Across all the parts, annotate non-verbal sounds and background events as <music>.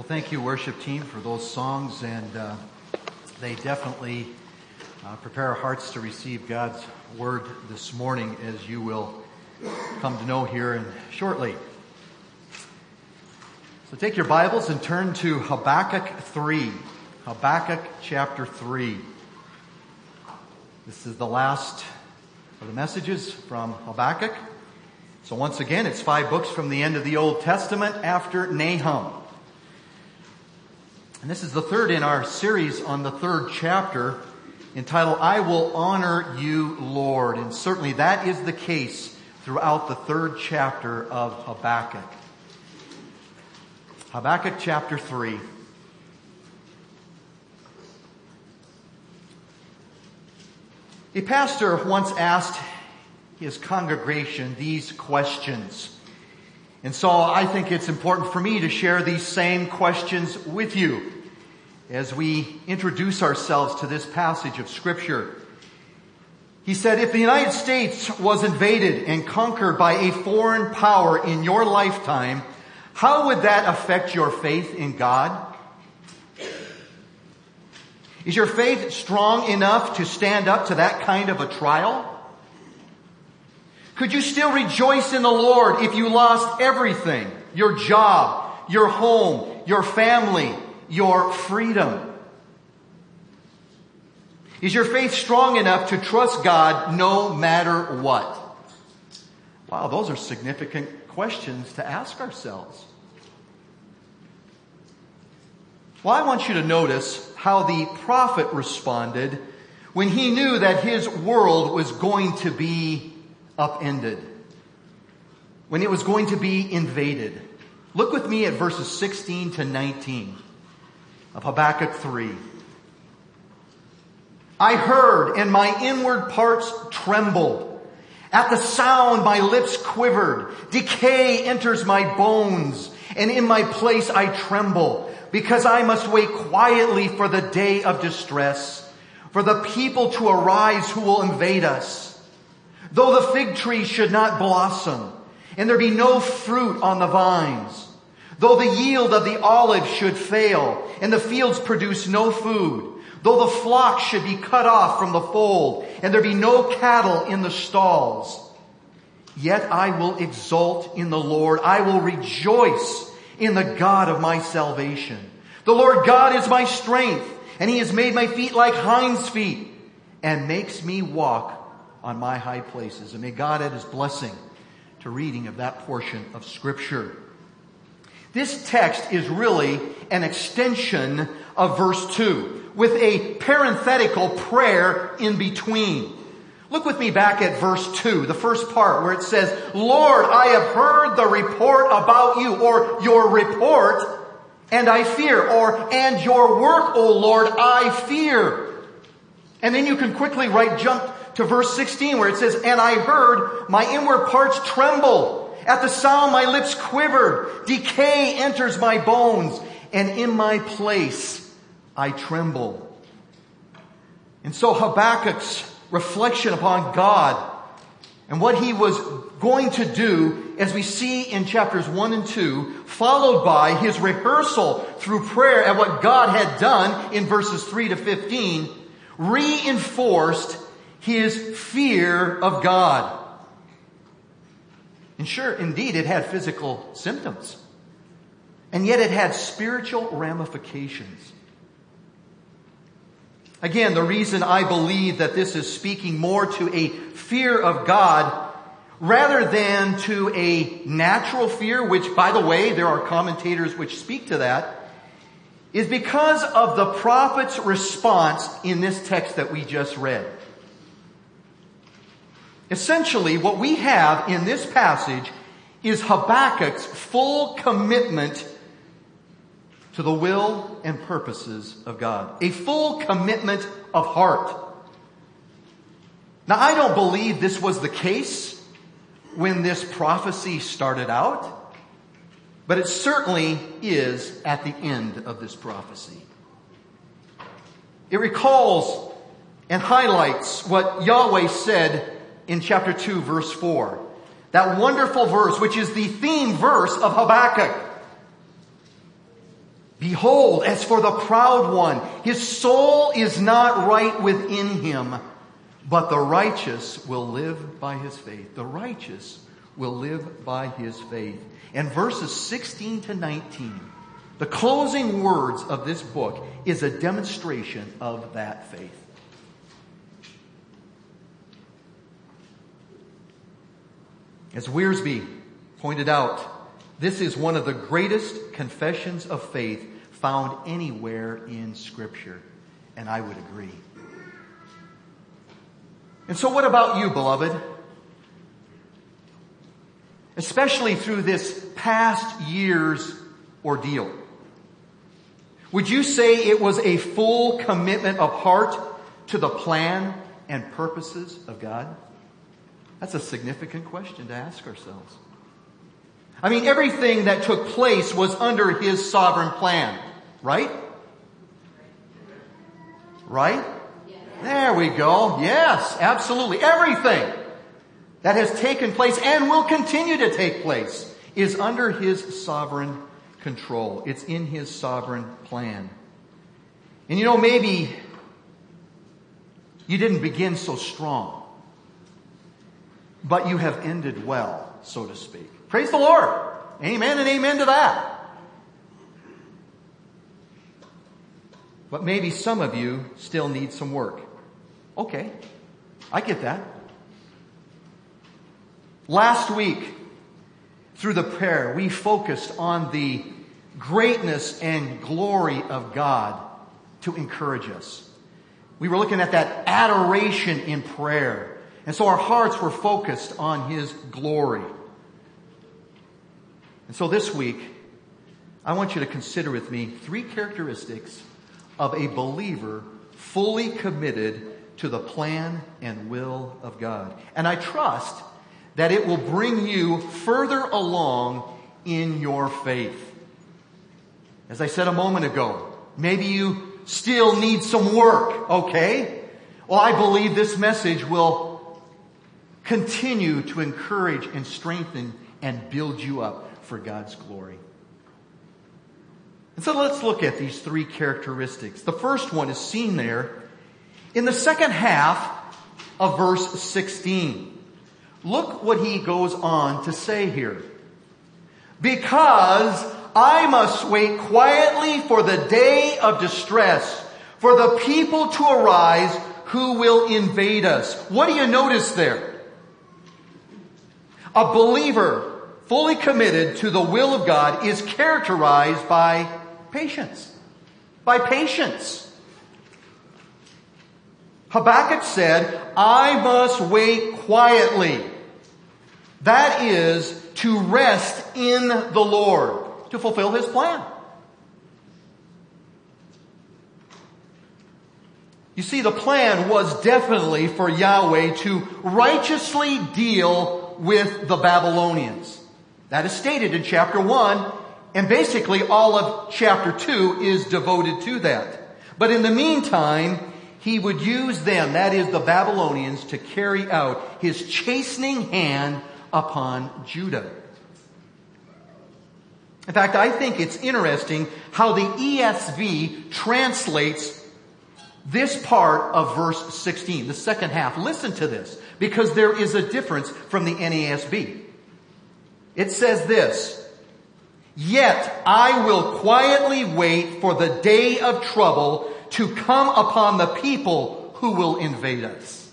Well, thank you, worship team, for those songs, and uh, they definitely uh, prepare our hearts to receive God's word this morning, as you will come to know here in shortly. So take your Bibles and turn to Habakkuk 3. Habakkuk chapter 3. This is the last of the messages from Habakkuk. So once again, it's five books from the end of the Old Testament after Nahum. And this is the third in our series on the third chapter entitled, I Will Honor You, Lord. And certainly that is the case throughout the third chapter of Habakkuk. Habakkuk chapter 3. A pastor once asked his congregation these questions. And so I think it's important for me to share these same questions with you as we introduce ourselves to this passage of scripture. He said, if the United States was invaded and conquered by a foreign power in your lifetime, how would that affect your faith in God? Is your faith strong enough to stand up to that kind of a trial? Could you still rejoice in the Lord if you lost everything? Your job, your home, your family, your freedom? Is your faith strong enough to trust God no matter what? Wow, those are significant questions to ask ourselves. Well, I want you to notice how the prophet responded when he knew that his world was going to be upended, when it was going to be invaded. Look with me at verses 16 to 19 of Habakkuk 3. I heard and my inward parts trembled. At the sound my lips quivered. Decay enters my bones and in my place I tremble because I must wait quietly for the day of distress, for the people to arise who will invade us. Though the fig tree should not blossom, and there be no fruit on the vines, though the yield of the olive should fail, and the fields produce no food, though the flock should be cut off from the fold, and there be no cattle in the stalls, yet I will exult in the Lord. I will rejoice in the God of my salvation. The Lord God is my strength, and he has made my feet like hinds feet, and makes me walk on my high places. And may God add his blessing to reading of that portion of scripture. This text is really an extension of verse 2 with a parenthetical prayer in between. Look with me back at verse 2, the first part where it says, Lord, I have heard the report about you, or your report, and I fear, or, and your work, O Lord, I fear. And then you can quickly write, jump to verse 16 where it says, And I heard my inward parts tremble. At the sound my lips quivered. Decay enters my bones. And in my place I tremble. And so Habakkuk's reflection upon God and what he was going to do, as we see in chapters 1 and 2, followed by his rehearsal through prayer at what God had done in verses 3 to 15, reinforced his fear of God. And sure, indeed, it had physical symptoms. And yet it had spiritual ramifications. Again, the reason I believe that this is speaking more to a fear of God rather than to a natural fear, which by the way, there are commentators which speak to that, is because of the prophet's response in this text that we just read. Essentially, what we have in this passage is Habakkuk's full commitment to the will and purposes of God. A full commitment of heart. Now, I don't believe this was the case when this prophecy started out, but it certainly is at the end of this prophecy. It recalls and highlights what Yahweh said in chapter 2 verse 4. That wonderful verse, which is the theme verse of Habakkuk. Behold, as for the proud one, his soul is not right within him, but the righteous will live by his faith. The righteous will live by his faith. And verses 16 to 19, the closing words of this book is a demonstration of that faith. As Wiersbe pointed out, this is one of the greatest confessions of faith found anywhere in scripture. And I would agree. And so what about you, beloved? Especially through this past year's ordeal. Would you say it was a full commitment of heart to the plan and purposes of God? That's a significant question to ask ourselves. I mean, everything that took place was under His sovereign plan, right? Right? There we go. Yes, absolutely. Everything that has taken place and will continue to take place is under His sovereign control. It's in His sovereign plan. And you know, maybe you didn't begin so strong but you have ended well, so to speak. Praise the Lord. Amen and amen to that. But maybe some of you still need some work. Okay. I get that. Last week, through the prayer, we focused on the greatness and glory of God to encourage us. We were looking at that adoration in prayer and so our hearts were focused on His glory. And so this week, I want you to consider with me three characteristics of a believer fully committed to the plan and will of God. And I trust that it will bring you further along in your faith. As I said a moment ago, maybe you still need some work, okay? Well, I believe this message will continue to encourage and strengthen and build you up for God's glory. And so let's look at these three characteristics. The first one is seen there in the second half of verse 16. Look what he goes on to say here. Because I must wait quietly for the day of distress, for the people to arise who will invade us. What do you notice there? A believer fully committed to the will of God is characterized by patience. By patience. Habakkuk said, I must wait quietly. That is to rest in the Lord, to fulfill His plan. You see, the plan was definitely for Yahweh to righteously deal with the Babylonians. That is stated in chapter 1, and basically all of chapter 2 is devoted to that. But in the meantime, he would use them, that is the Babylonians, to carry out his chastening hand upon Judah. In fact, I think it's interesting how the ESV translates this part of verse 16, the second half. Listen to this because there is a difference from the NASB. It says this, Yet I will quietly wait for the day of trouble to come upon the people who will invade us.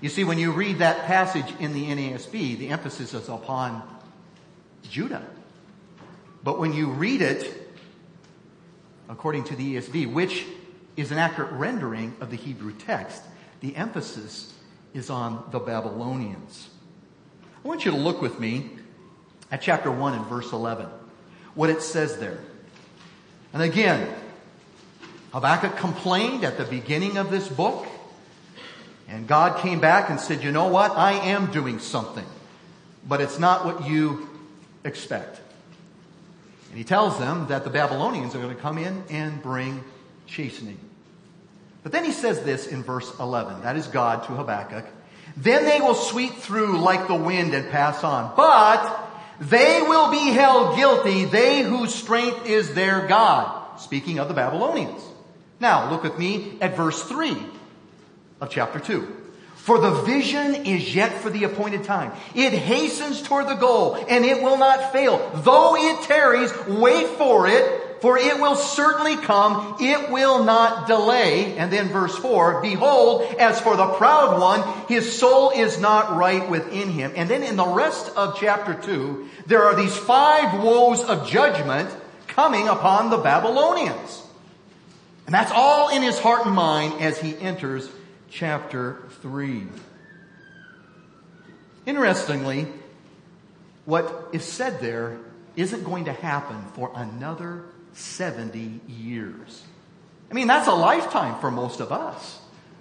You see, when you read that passage in the NASB, the emphasis is upon Judah. But when you read it according to the ESV, which is an accurate rendering of the Hebrew text, the emphasis is on the Babylonians. I want you to look with me at chapter 1 and verse 11, what it says there. And again, Habakkuk complained at the beginning of this book, and God came back and said, You know what? I am doing something, but it's not what you expect. And he tells them that the Babylonians are going to come in and bring chastening. But then he says this in verse 11. That is God to Habakkuk. Then they will sweep through like the wind and pass on. But They will be held guilty, they whose strength is their God. Speaking of the Babylonians. Now, look with me at verse 3 of chapter 2. For the vision is yet for the appointed time. It hastens toward the goal and it will not fail. Though it tarries, wait for it, for it will certainly come. It will not delay. And then verse four, behold, as for the proud one, his soul is not right within him. And then in the rest of chapter two, there are these five woes of judgment coming upon the Babylonians. And that's all in his heart and mind as he enters chapter 3. Interestingly, what is said there isn't going to happen for another 70 years. I mean, that's a lifetime for most of us.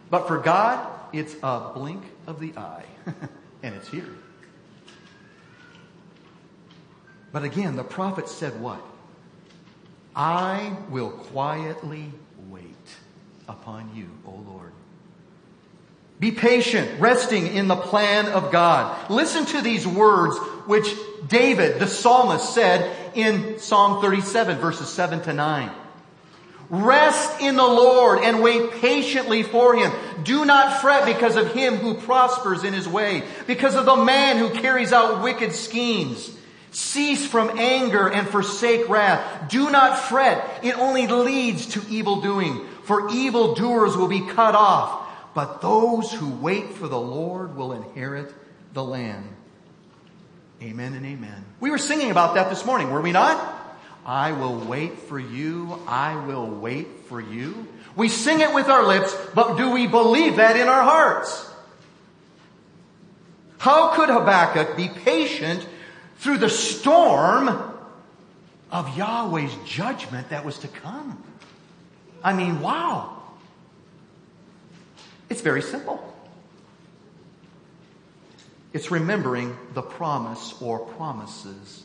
But for God, it's a blink of the eye. <laughs> and it's here. But again, the prophet said what? I will quietly wait upon you, O Lord. Be patient, resting in the plan of God. Listen to these words which David, the psalmist, said in Psalm 37 verses 7 to 9. Rest in the Lord and wait patiently for Him. Do not fret because of him who prospers in his way, because of the man who carries out wicked schemes. Cease from anger and forsake wrath. Do not fret. It only leads to evil doing, for evil doers will be cut off but those who wait for the Lord will inherit the land. Amen and amen. We were singing about that this morning, were we not? I will wait for you. I will wait for you. We sing it with our lips, but do we believe that in our hearts? How could Habakkuk be patient through the storm of Yahweh's judgment that was to come? I mean, wow. It's very simple. It's remembering the promise or promises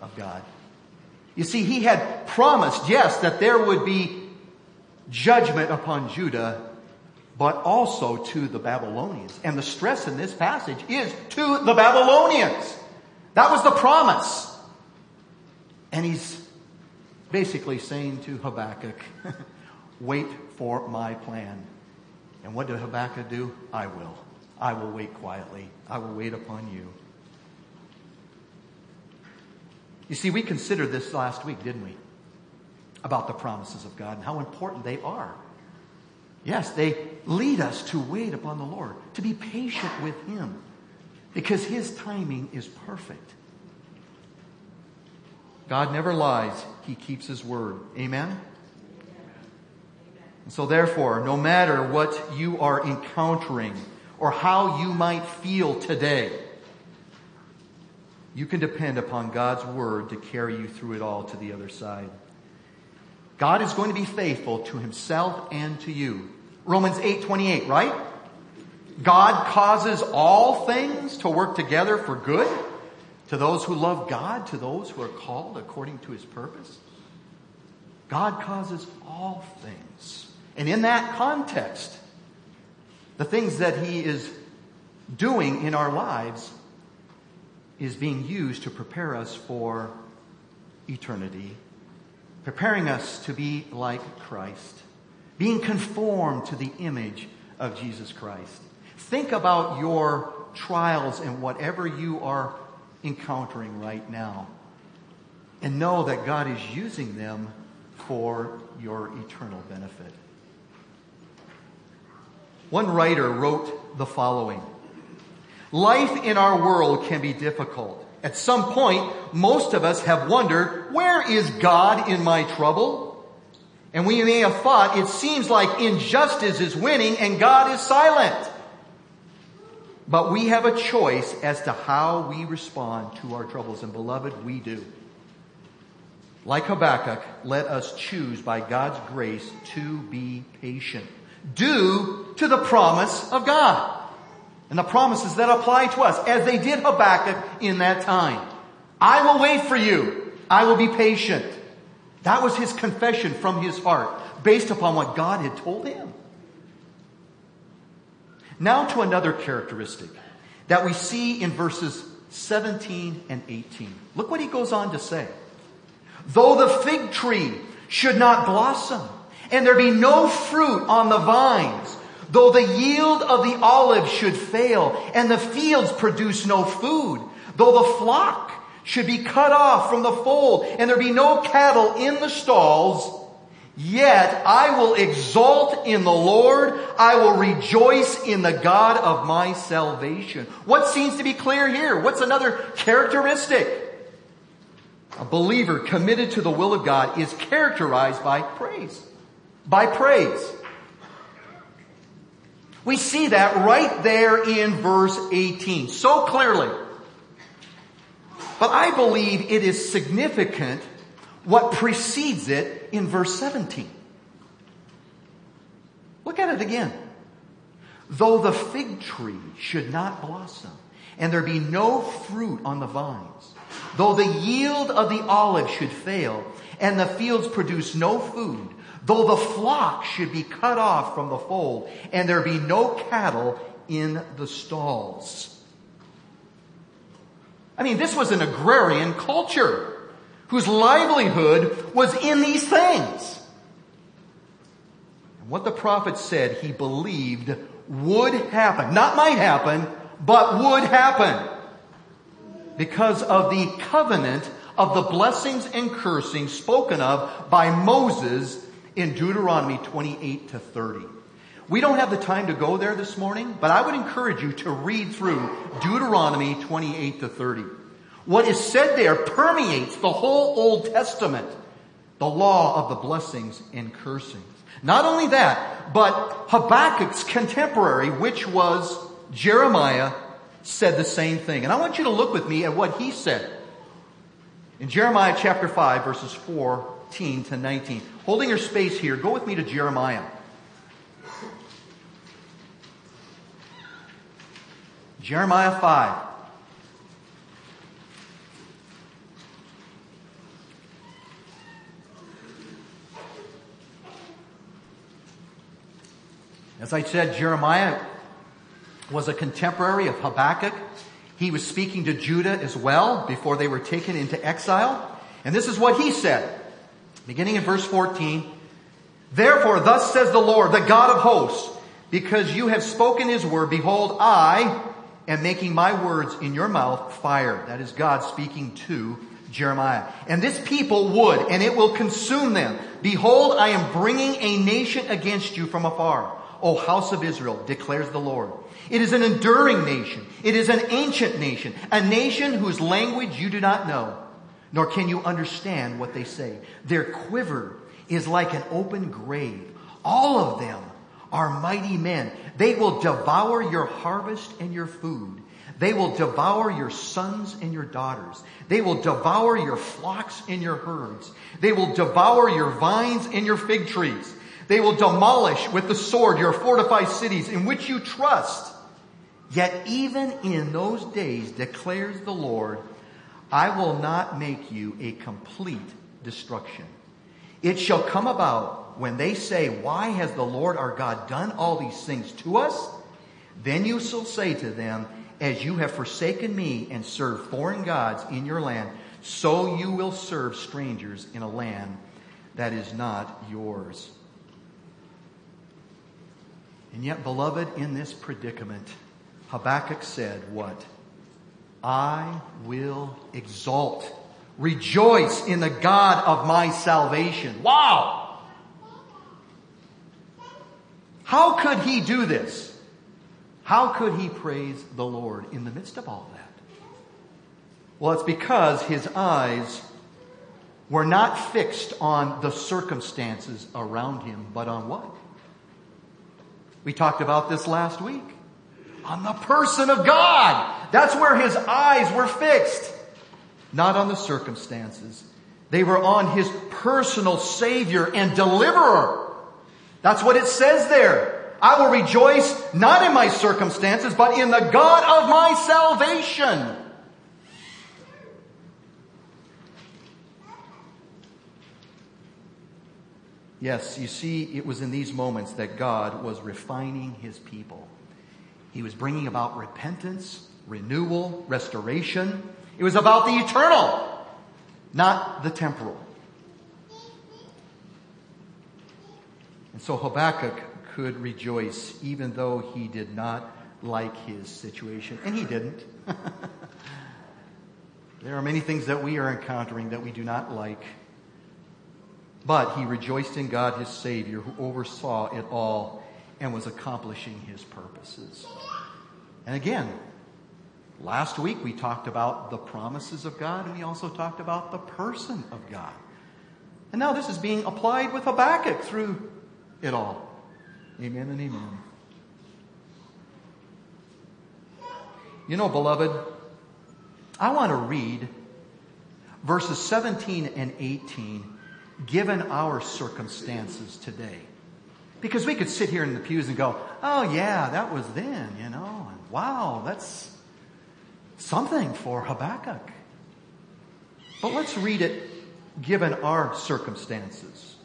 of God. You see, he had promised, yes, that there would be judgment upon Judah, but also to the Babylonians. And the stress in this passage is to the Babylonians. That was the promise. And he's basically saying to Habakkuk, <laughs> wait for my plan. And what did Habakkuk do? I will. I will wait quietly. I will wait upon you. You see, we considered this last week, didn't we? About the promises of God and how important they are. Yes, they lead us to wait upon the Lord, to be patient with Him, because His timing is perfect. God never lies, He keeps His word. Amen? so therefore, no matter what you are encountering or how you might feel today, you can depend upon God's word to carry you through it all to the other side. God is going to be faithful to himself and to you. Romans 8:28, right? God causes all things to work together for good to those who love God, to those who are called according to his purpose. God causes all things and in that context, the things that He is doing in our lives is being used to prepare us for eternity, preparing us to be like Christ, being conformed to the image of Jesus Christ. Think about your trials and whatever you are encountering right now. And know that God is using them for your eternal benefit. One writer wrote the following. Life in our world can be difficult. At some point, most of us have wondered, where is God in my trouble? And we may have thought it seems like injustice is winning and God is silent. But we have a choice as to how we respond to our troubles. And beloved, we do. Like Habakkuk, let us choose by God's grace to be patient due to the promise of God. And the promises that apply to us, as they did Habakkuk in that time. I will wait for you. I will be patient. That was his confession from his heart, based upon what God had told him. Now to another characteristic that we see in verses 17 and 18. Look what he goes on to say. Though the fig tree should not blossom, and there be no fruit on the vines, though the yield of the olive should fail, and the fields produce no food, though the flock should be cut off from the fold, and there be no cattle in the stalls, Yet I will exult in the Lord. I will rejoice in the God of my salvation. What seems to be clear here? What's another characteristic? A believer committed to the will of God is characterized by praise. By praise. We see that right there in verse 18 so clearly. But I believe it is significant what precedes it in verse 17. Look at it again. Though the fig tree should not blossom, and there be no fruit on the vines, though the yield of the olive should fail, and the fields produce no food, though the flock should be cut off from the fold, and there be no cattle in the stalls. I mean, this was an agrarian culture whose livelihood was in these things. And what the prophet said he believed would happen. Not might happen, but would happen. Because of the covenant of the blessings and cursings spoken of by Moses in Deuteronomy 28 to 30. We don't have the time to go there this morning, but I would encourage you to read through Deuteronomy 28 to 30. What is said there permeates the whole Old Testament, the law of the blessings and cursings. Not only that, but Habakkuk's contemporary, which was Jeremiah, said the same thing. And I want you to look with me at what he said. In Jeremiah chapter 5, verses 14 to 19. Holding your space here, go with me to Jeremiah. Jeremiah 5. As I said, Jeremiah was a contemporary of Habakkuk. He was speaking to Judah as well before they were taken into exile. And this is what he said, beginning in verse 14. Therefore, thus says the Lord, the God of hosts, because you have spoken his word, behold, I am making my words in your mouth fire. That is God speaking to Jeremiah. And this people would, and it will consume them. Behold, I am bringing a nation against you from afar O house of Israel, declares the Lord. It is an enduring nation. It is an ancient nation, a nation whose language you do not know, nor can you understand what they say. Their quiver is like an open grave. All of them are mighty men. They will devour your harvest and your food. They will devour your sons and your daughters. They will devour your flocks and your herds. They will devour your vines and your fig trees. They will demolish with the sword your fortified cities in which you trust. Yet even in those days, declares the Lord, I will not make you a complete destruction. It shall come about when they say, why has the Lord our God done all these things to us? Then you shall say to them, as you have forsaken me and served foreign gods in your land, so you will serve strangers in a land that is not yours. And yet, beloved, in this predicament, Habakkuk said, What? I will exalt, rejoice in the God of my salvation. Wow! How could he do this? How could he praise the Lord in the midst of all that? Well, it's because his eyes were not fixed on the circumstances around him, but on what? We talked about this last week. On the person of God. That's where his eyes were fixed. Not on the circumstances. They were on his personal savior and deliverer. That's what it says there. I will rejoice not in my circumstances, but in the God of my salvation. Yes, you see, it was in these moments that God was refining his people. He was bringing about repentance, renewal, restoration. It was about the eternal, not the temporal. And so Habakkuk could rejoice even though he did not like his situation. And he didn't. <laughs> there are many things that we are encountering that we do not like. But he rejoiced in God, his Savior, who oversaw it all and was accomplishing his purposes. And again, last week we talked about the promises of God and we also talked about the person of God. And now this is being applied with Habakkuk through it all. Amen and amen. You know, beloved, I want to read verses 17 and 18 given our circumstances today. Because we could sit here in the pews and go, oh yeah, that was then, you know, and wow, that's something for Habakkuk. But let's read it given our circumstances.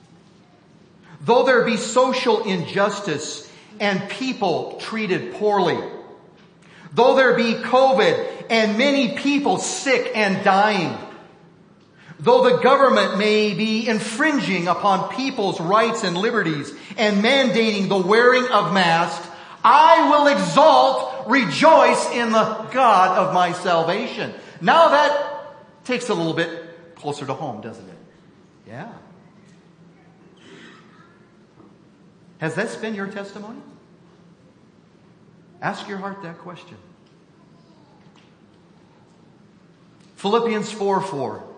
Though there be social injustice and people treated poorly, though there be COVID and many people sick and dying, Though the government may be infringing upon people's rights and liberties and mandating the wearing of masks, I will exalt, rejoice in the God of my salvation. Now that takes a little bit closer to home, doesn't it? Yeah. Has this been your testimony? Ask your heart that question. Philippians 4 4.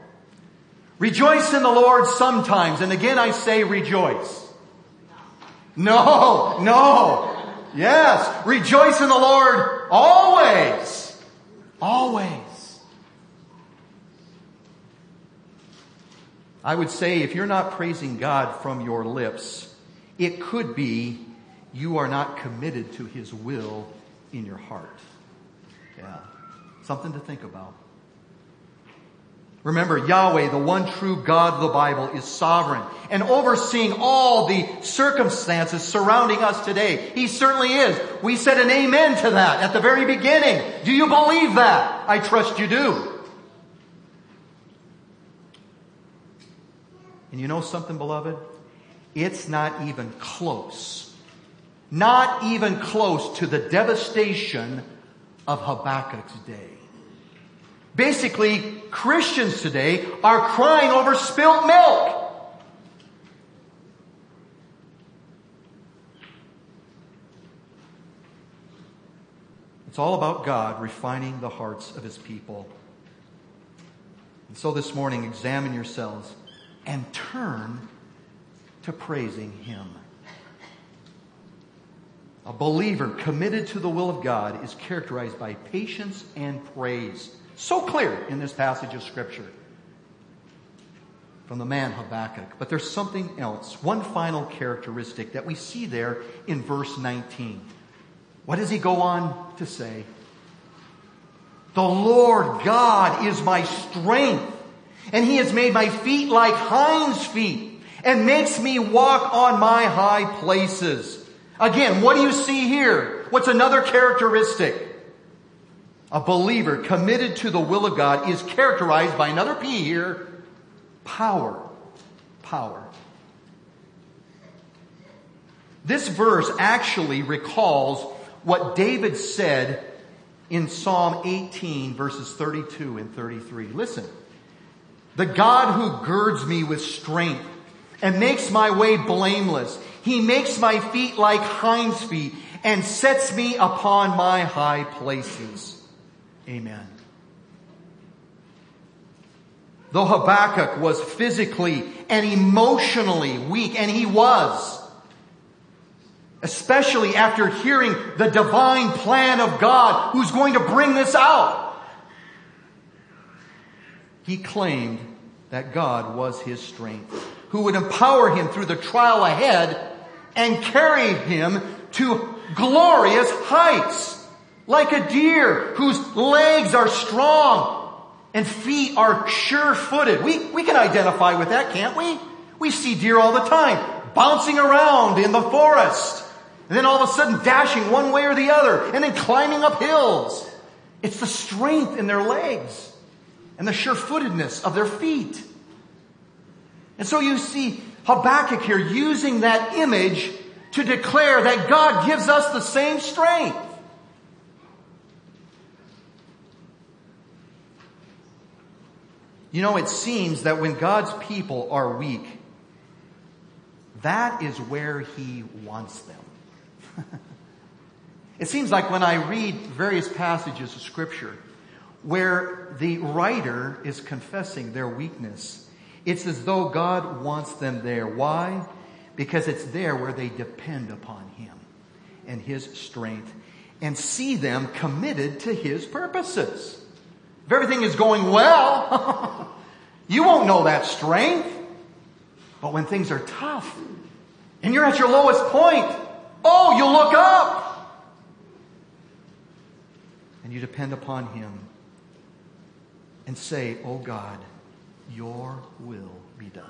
Rejoice in the Lord sometimes, and again I say rejoice. No, no. Yes, rejoice in the Lord always. Always. I would say if you're not praising God from your lips, it could be you are not committed to His will in your heart. Yeah. Something to think about. Remember, Yahweh, the one true God of the Bible, is sovereign and overseeing all the circumstances surrounding us today. He certainly is. We said an amen to that at the very beginning. Do you believe that? I trust you do. And you know something, beloved? It's not even close. Not even close to the devastation of Habakkuk's day. Basically, Christians today are crying over spilt milk. It's all about God refining the hearts of his people. And so this morning, examine yourselves and turn to praising him. A believer committed to the will of God is characterized by patience and praise. So clear in this passage of scripture from the man Habakkuk. But there's something else, one final characteristic that we see there in verse 19. What does he go on to say? The Lord God is my strength, and he has made my feet like hinds feet, and makes me walk on my high places. Again, what do you see here? What's another characteristic? A believer committed to the will of God is characterized by another P here, power. Power. This verse actually recalls what David said in Psalm 18 verses 32 and 33. Listen. The God who girds me with strength and makes my way blameless. He makes my feet like hinds feet and sets me upon my high places. Amen. Though Habakkuk was physically and emotionally weak, and he was, especially after hearing the divine plan of God who's going to bring this out, he claimed that God was his strength, who would empower him through the trial ahead and carry him to glorious heights like a deer whose legs are strong and feet are sure-footed. We, we can identify with that, can't we? We see deer all the time, bouncing around in the forest, and then all of a sudden dashing one way or the other, and then climbing up hills. It's the strength in their legs and the sure-footedness of their feet. And so you see Habakkuk here using that image to declare that God gives us the same strength. You know, it seems that when God's people are weak, that is where He wants them. <laughs> it seems like when I read various passages of Scripture where the writer is confessing their weakness, it's as though God wants them there. Why? Because it's there where they depend upon Him and His strength and see them committed to His purposes. If everything is going well, <laughs> you won't know that strength. But when things are tough and you're at your lowest point, oh, you look up and you depend upon Him and say, Oh God, your will be done.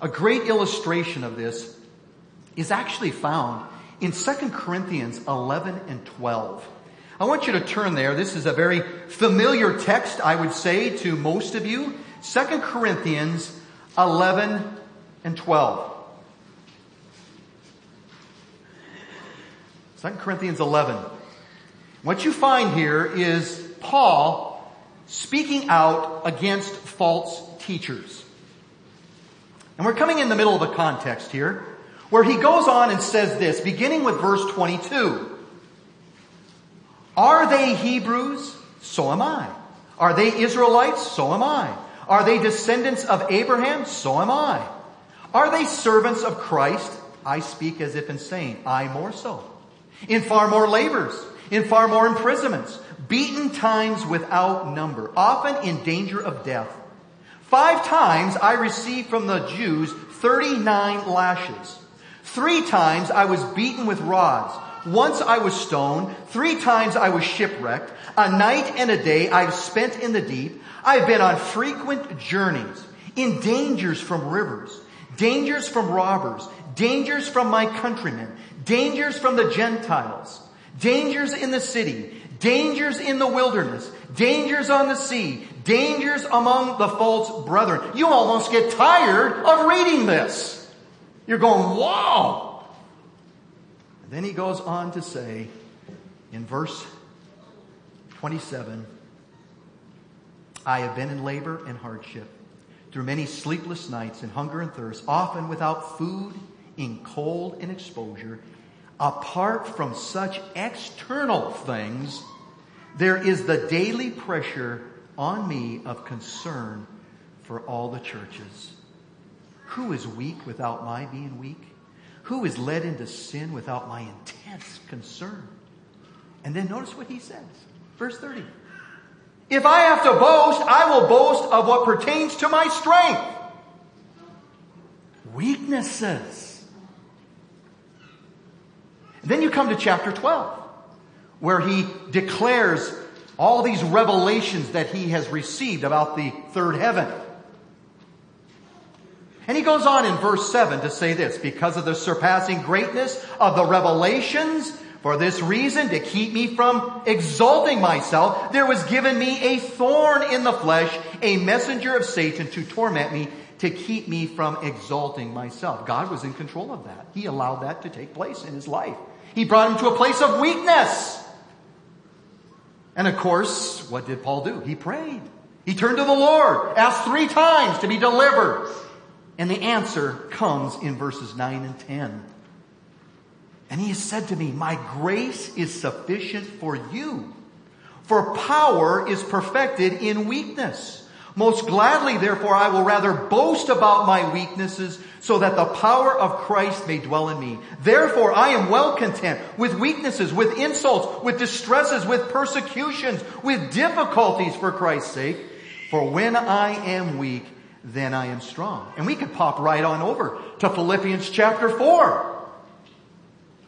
A great illustration of this is actually found in 2 Corinthians 11 and 12. I want you to turn there. This is a very familiar text, I would say, to most of you. 2 Corinthians 11 and 12. 2 Corinthians 11. What you find here is Paul speaking out against false teachers. And we're coming in the middle of a context here where he goes on and says this, beginning with verse 22. Are they Hebrews? So am I. Are they Israelites? So am I. Are they descendants of Abraham? So am I. Are they servants of Christ? I speak as if insane. I more so. In far more labors, in far more imprisonments, beaten times without number, often in danger of death. Five times I received from the Jews 39 lashes. Three times I was beaten with rods. Once I was stoned. Three times I was shipwrecked. A night and a day I've spent in the deep. I've been on frequent journeys, in dangers from rivers, dangers from robbers, dangers from my countrymen, dangers from the Gentiles, dangers in the city, dangers in the wilderness, dangers on the sea, dangers among the false brethren. You almost get tired of reading this. You're going, wow. Then he goes on to say in verse 27, I have been in labor and hardship through many sleepless nights and hunger and thirst, often without food, in cold and exposure. Apart from such external things, there is the daily pressure on me of concern for all the churches. Who is weak without my being weak? Who is led into sin without my intense concern? And then notice what he says. Verse 30. If I have to boast, I will boast of what pertains to my strength. Weaknesses. And then you come to chapter 12 where he declares all these revelations that he has received about the third heaven. And he goes on in verse 7 to say this, because of the surpassing greatness of the revelations, for this reason, to keep me from exalting myself, there was given me a thorn in the flesh, a messenger of Satan to torment me, to keep me from exalting myself. God was in control of that. He allowed that to take place in his life. He brought him to a place of weakness. And of course, what did Paul do? He prayed. He turned to the Lord, asked three times to be delivered. And the answer comes in verses 9 and 10. And he has said to me, My grace is sufficient for you, for power is perfected in weakness. Most gladly, therefore, I will rather boast about my weaknesses so that the power of Christ may dwell in me. Therefore, I am well content with weaknesses, with insults, with distresses, with persecutions, with difficulties for Christ's sake. For when I am weak, then I am strong. And we could pop right on over to Philippians chapter 4.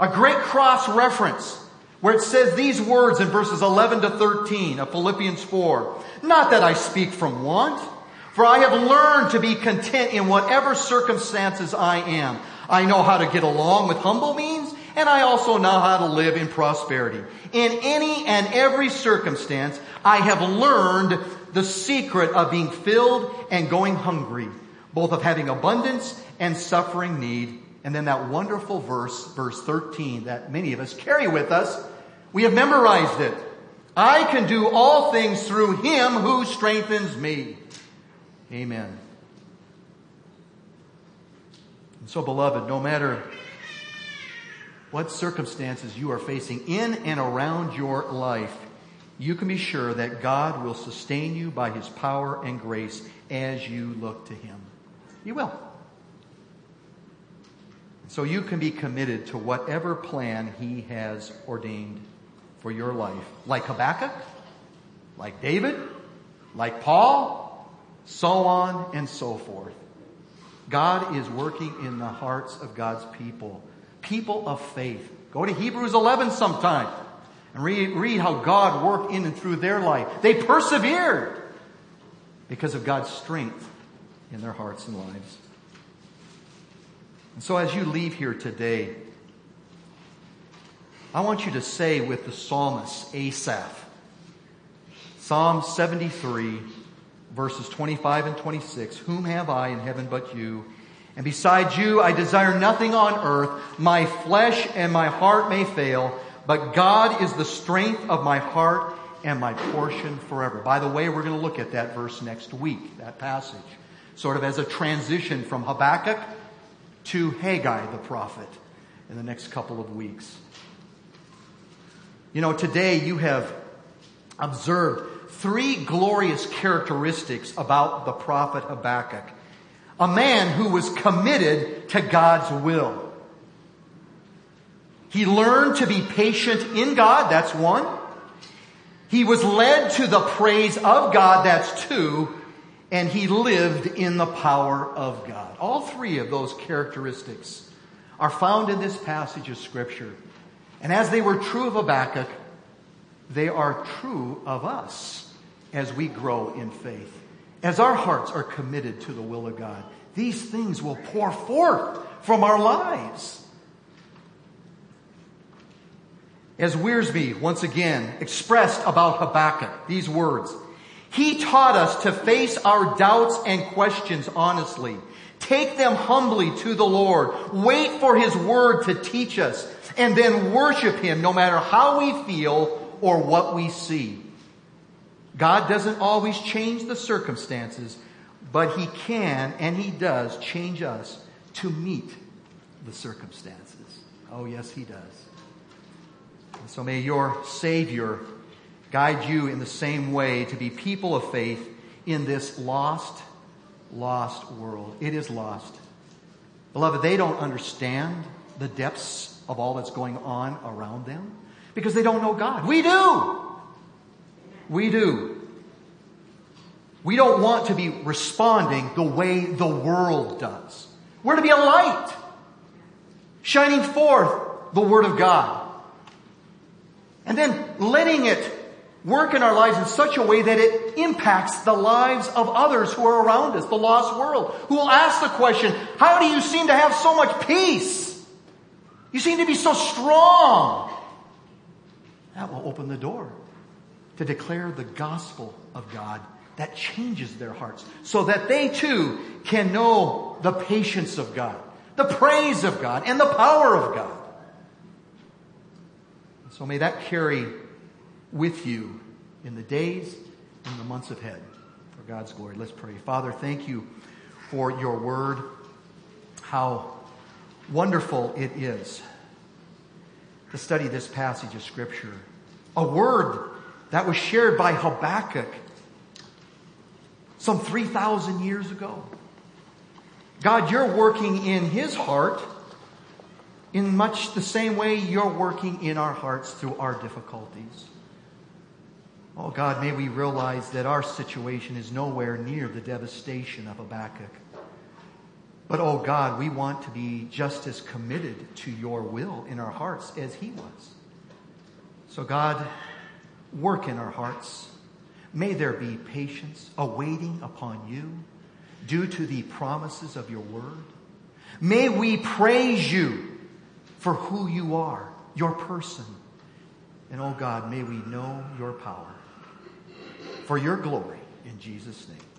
A great cross reference where it says these words in verses 11 to 13 of Philippians 4. Not that I speak from want, for I have learned to be content in whatever circumstances I am. I know how to get along with humble means, and I also know how to live in prosperity. In any and every circumstance, I have learned the secret of being filled and going hungry, both of having abundance and suffering need. And then that wonderful verse, verse 13, that many of us carry with us. We have memorized it. I can do all things through him who strengthens me. Amen. And so beloved, no matter what circumstances you are facing in and around your life, you can be sure that God will sustain you by his power and grace as you look to him. He will. So you can be committed to whatever plan he has ordained for your life. Like Habakkuk, like David, like Paul, so on and so forth. God is working in the hearts of God's people people of faith. Go to Hebrews 11 sometime and read, read how God worked in and through their life. They persevered because of God's strength in their hearts and lives. And so as you leave here today, I want you to say with the psalmist Asaph, Psalm 73, verses 25 and 26, Whom have I in heaven but you? And beside you, I desire nothing on earth. My flesh and my heart may fail, but God is the strength of my heart and my portion forever. By the way, we're going to look at that verse next week, that passage, sort of as a transition from Habakkuk to Haggai the prophet in the next couple of weeks. You know, today you have observed three glorious characteristics about the prophet Habakkuk a man who was committed to God's will. He learned to be patient in God, that's one. He was led to the praise of God, that's two. And he lived in the power of God. All three of those characteristics are found in this passage of scripture. And as they were true of Habakkuk, they are true of us as we grow in faith. As our hearts are committed to the will of God, these things will pour forth from our lives. As Wiersbe once again expressed about Habakkuk, these words, he taught us to face our doubts and questions honestly. Take them humbly to the Lord. Wait for His word to teach us and then worship Him no matter how we feel or what we see. God doesn't always change the circumstances, but He can and He does change us to meet the circumstances. Oh, yes, He does. And so may your Savior guide you in the same way to be people of faith in this lost, lost world. It is lost. Beloved, they don't understand the depths of all that's going on around them because they don't know God. We do. We do. We don't want to be responding the way the world does. We're to be a light, shining forth the Word of God. And then letting it work in our lives in such a way that it impacts the lives of others who are around us, the lost world, who will ask the question, how do you seem to have so much peace? You seem to be so strong. That will open the door to declare the gospel of God that changes their hearts so that they too can know the patience of God, the praise of God, and the power of God. So may that carry with you in the days and the months ahead for God's glory. Let's pray. Father, thank you for your word. How wonderful it is to study this passage of scripture. A word that was shared by Habakkuk some 3,000 years ago. God, you're working in his heart in much the same way you're working in our hearts through our difficulties. Oh God, may we realize that our situation is nowhere near the devastation of Habakkuk. But oh God, we want to be just as committed to your will in our hearts as he was. So God, work in our hearts. May there be patience awaiting upon you due to the promises of your word. May we praise you for who you are, your person. And oh God, may we know your power for your glory in Jesus' name.